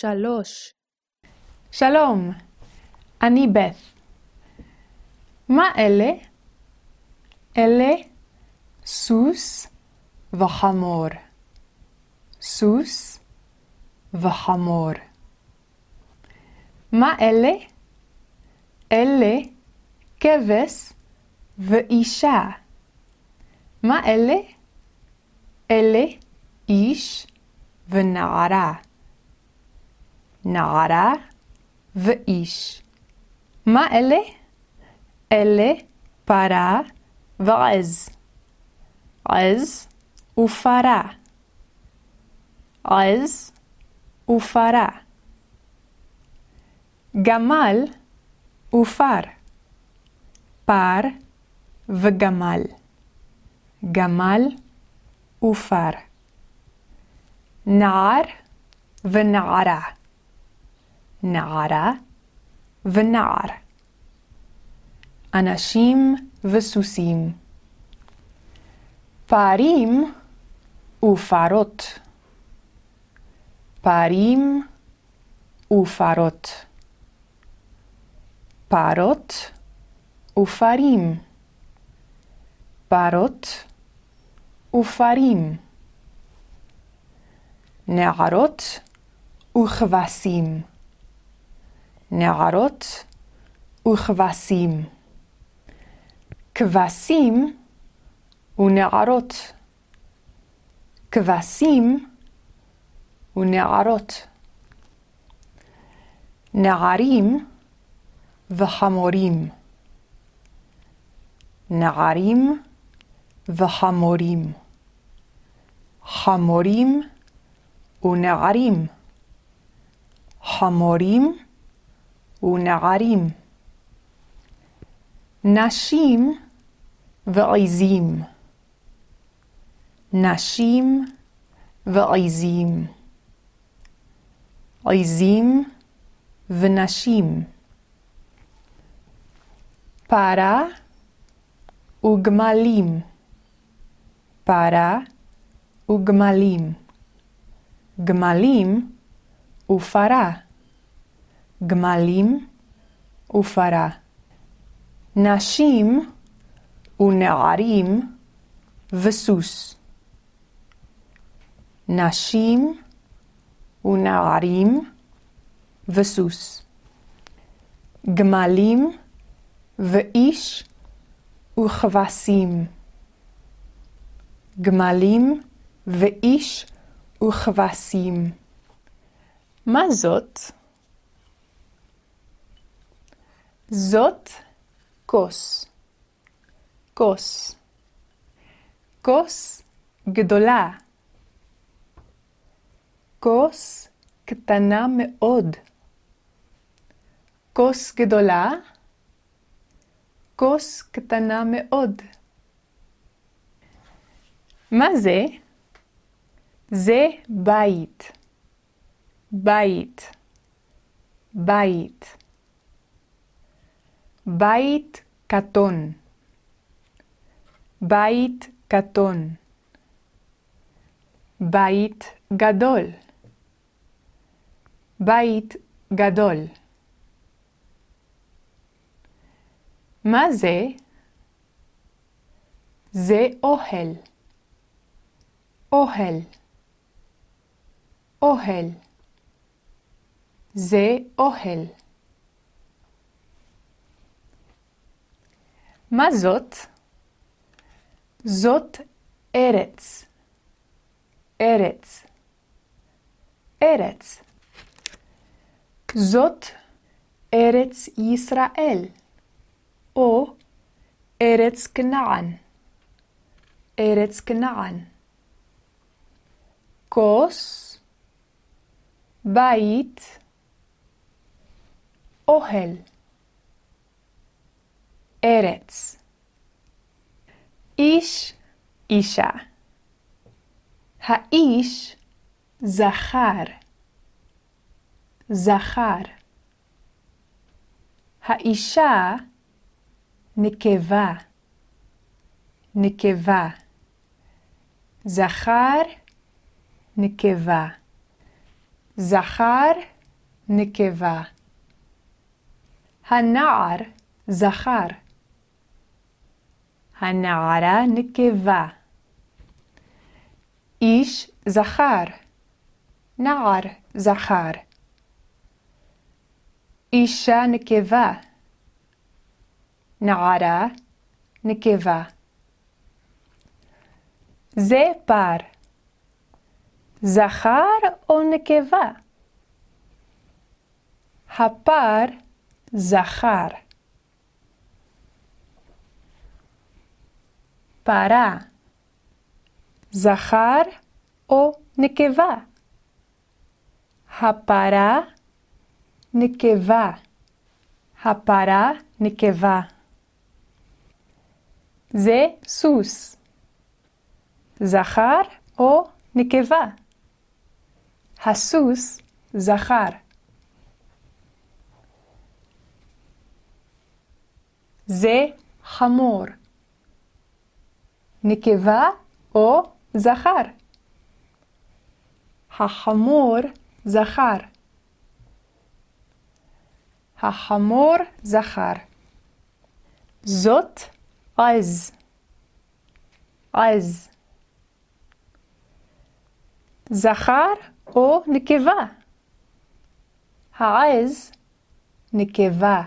שלוש. שלום, אני בת. מה אלה? אלה סוס וחמור. סוס וחמור. מה אלה? אלה כבש ואישה. מה אלה? אלה איש ונערה. נערה ואיש. מה אלה? אלה פרה ועז. עז ופרה. עז ופרה. גמל ופר. פר וגמל. גמל ופר. נער ונערה. נערה ונער. אנשים וסוסים. פרים ופרות. פרים ופרות. פרות ופרים. פרות ופרים. נערות וכבשים. נערות וכבשים. כבשים ונערות. כבשים ונערות. נערים וחמורים. נערים וחמורים. חמורים ונערים. חמורים ונערים. נשים ועזים. נשים ועזים. עזים ונשים. פרה וגמלים. פרה וגמלים. גמלים ופרה. גמלים ופרה. נשים ונערים וסוס. נשים ונערים וסוס. גמלים ואיש וכבשים. גמלים ואיש וכבשים. מה זאת? זאת כוס. כוס. כוס גדולה. כוס קטנה מאוד. כוס גדולה. כוס קטנה מאוד. מה זה? זה בית. בית. בית. בית קטון. בית קטון. בית גדול. בית גדול. מה זה? זה אוהל. אוהל. אוהל. זה אוהל. מה זאת? זאת ארץ. ארץ. ארץ. זאת ארץ ישראל, או ארץ כנען. ארץ כנען. כוס, בית, אוהל. ארץ. איש, אישה. האיש זכר. זכר. האישה נקבה. נקבה. זכר, נקבה. זכר, נקבה. הנער זכר. הנערה נקבה. איש זכר. נער זכר. אישה נקבה. נערה נקבה. זה פר. זכר או נקבה? הפר זכר. פרה זכר או נקבה? הפרה נקבה. הפרה נקבה. זה סוס. זכר או נקבה? הסוס זכר. זה חמור. נקבה או זכר? החמור זכר. החמור זכר. זאת עז. עז. זכר או נקבה? העז נקבה.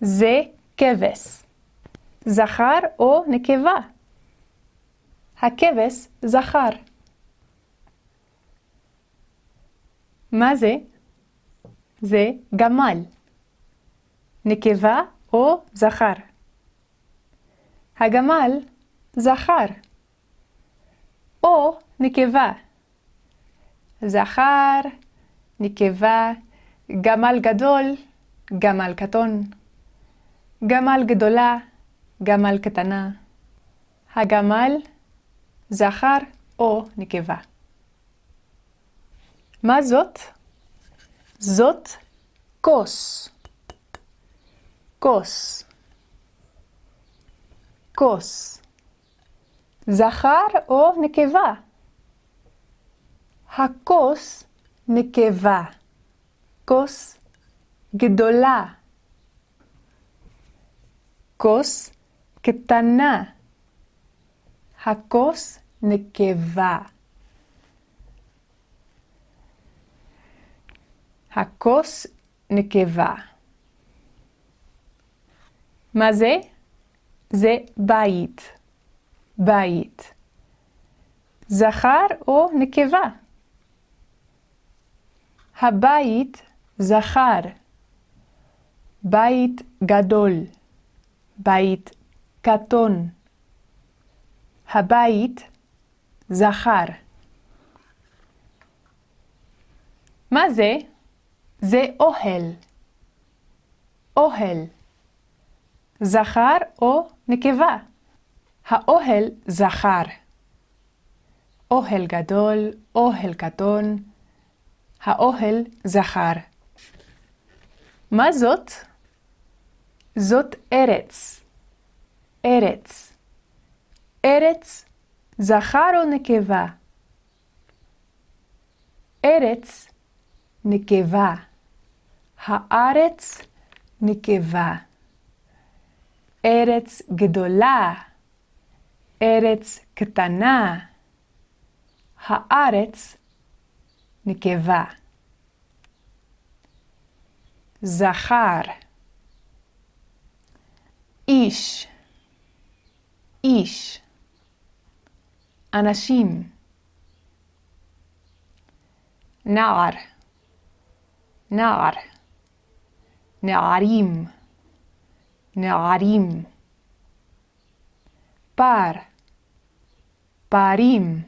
זה כבש. זכר או נקבה? הכבש זכר. מה זה? זה גמל. נקבה או זכר? הגמל זכר. או נקבה. זכר, נקבה, גמל גדול, גמל קטון, גמל גדולה, גמל קטנה. הגמל, זכר או נקבה. מה זאת? זאת כוס. כוס. כוס. זכר או נקבה? הכוס נקבה. כוס גדולה. כוס קטנה. הכוס נקבה. הכוס נקבה. מה זה? זה בית. בית. זכר או נקבה? הבית זכר. בית גדול. בית קטון. הבית זכר. מה זה? זה אוהל. אוהל. זכר או נקבה? האוהל זכר. אוהל גדול, אוהל קטון. האוהל זכר. מה זאת? זאת ארץ. ארץ. ארץ זכר או נקבה? ארץ נקבה. הארץ נקבה. ארץ גדולה. ארץ קטנה. הארץ נקבה. זכר. איש. איש. אנשים. נער. נער. נערים. נערים. פר. פרים.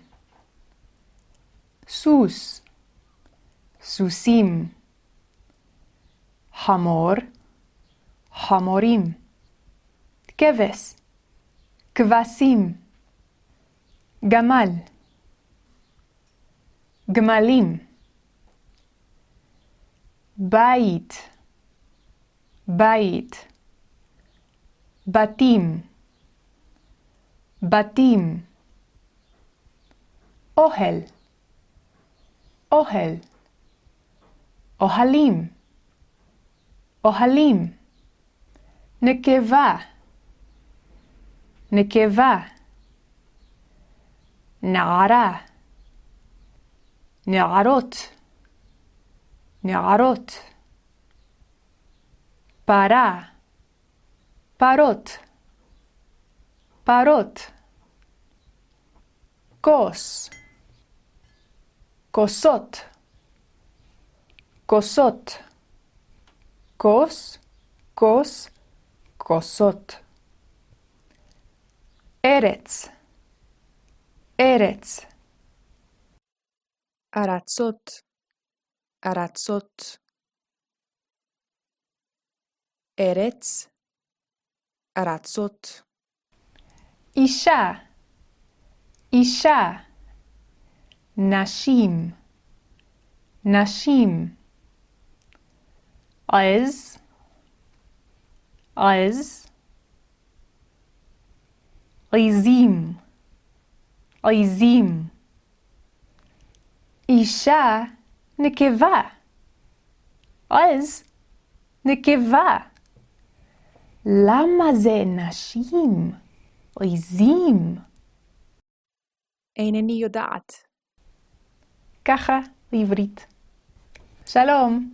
סוס. סוסים. חמור. חמורים. כבש. כבשים. גמל. גמלים. בית. בית. בתים. בתים. אוהל. אוהל, אוהלים, אוהלים. נקבה, נקבה. נערה, נערות, נערות. פרה, פרות, פרות. כוס, כוסות, כוסות. כוס, כוס, כוסות. ארץ, ארץ. ארצות, ארצות. ארץ, ארצות. אישה, אישה. נשים, נשים. עז, עז. עזים, עזים. אישה, נקבה. עז, נקבה. למה זה נשים? עזים. אינני יודעת. ככה בעברית. שלום.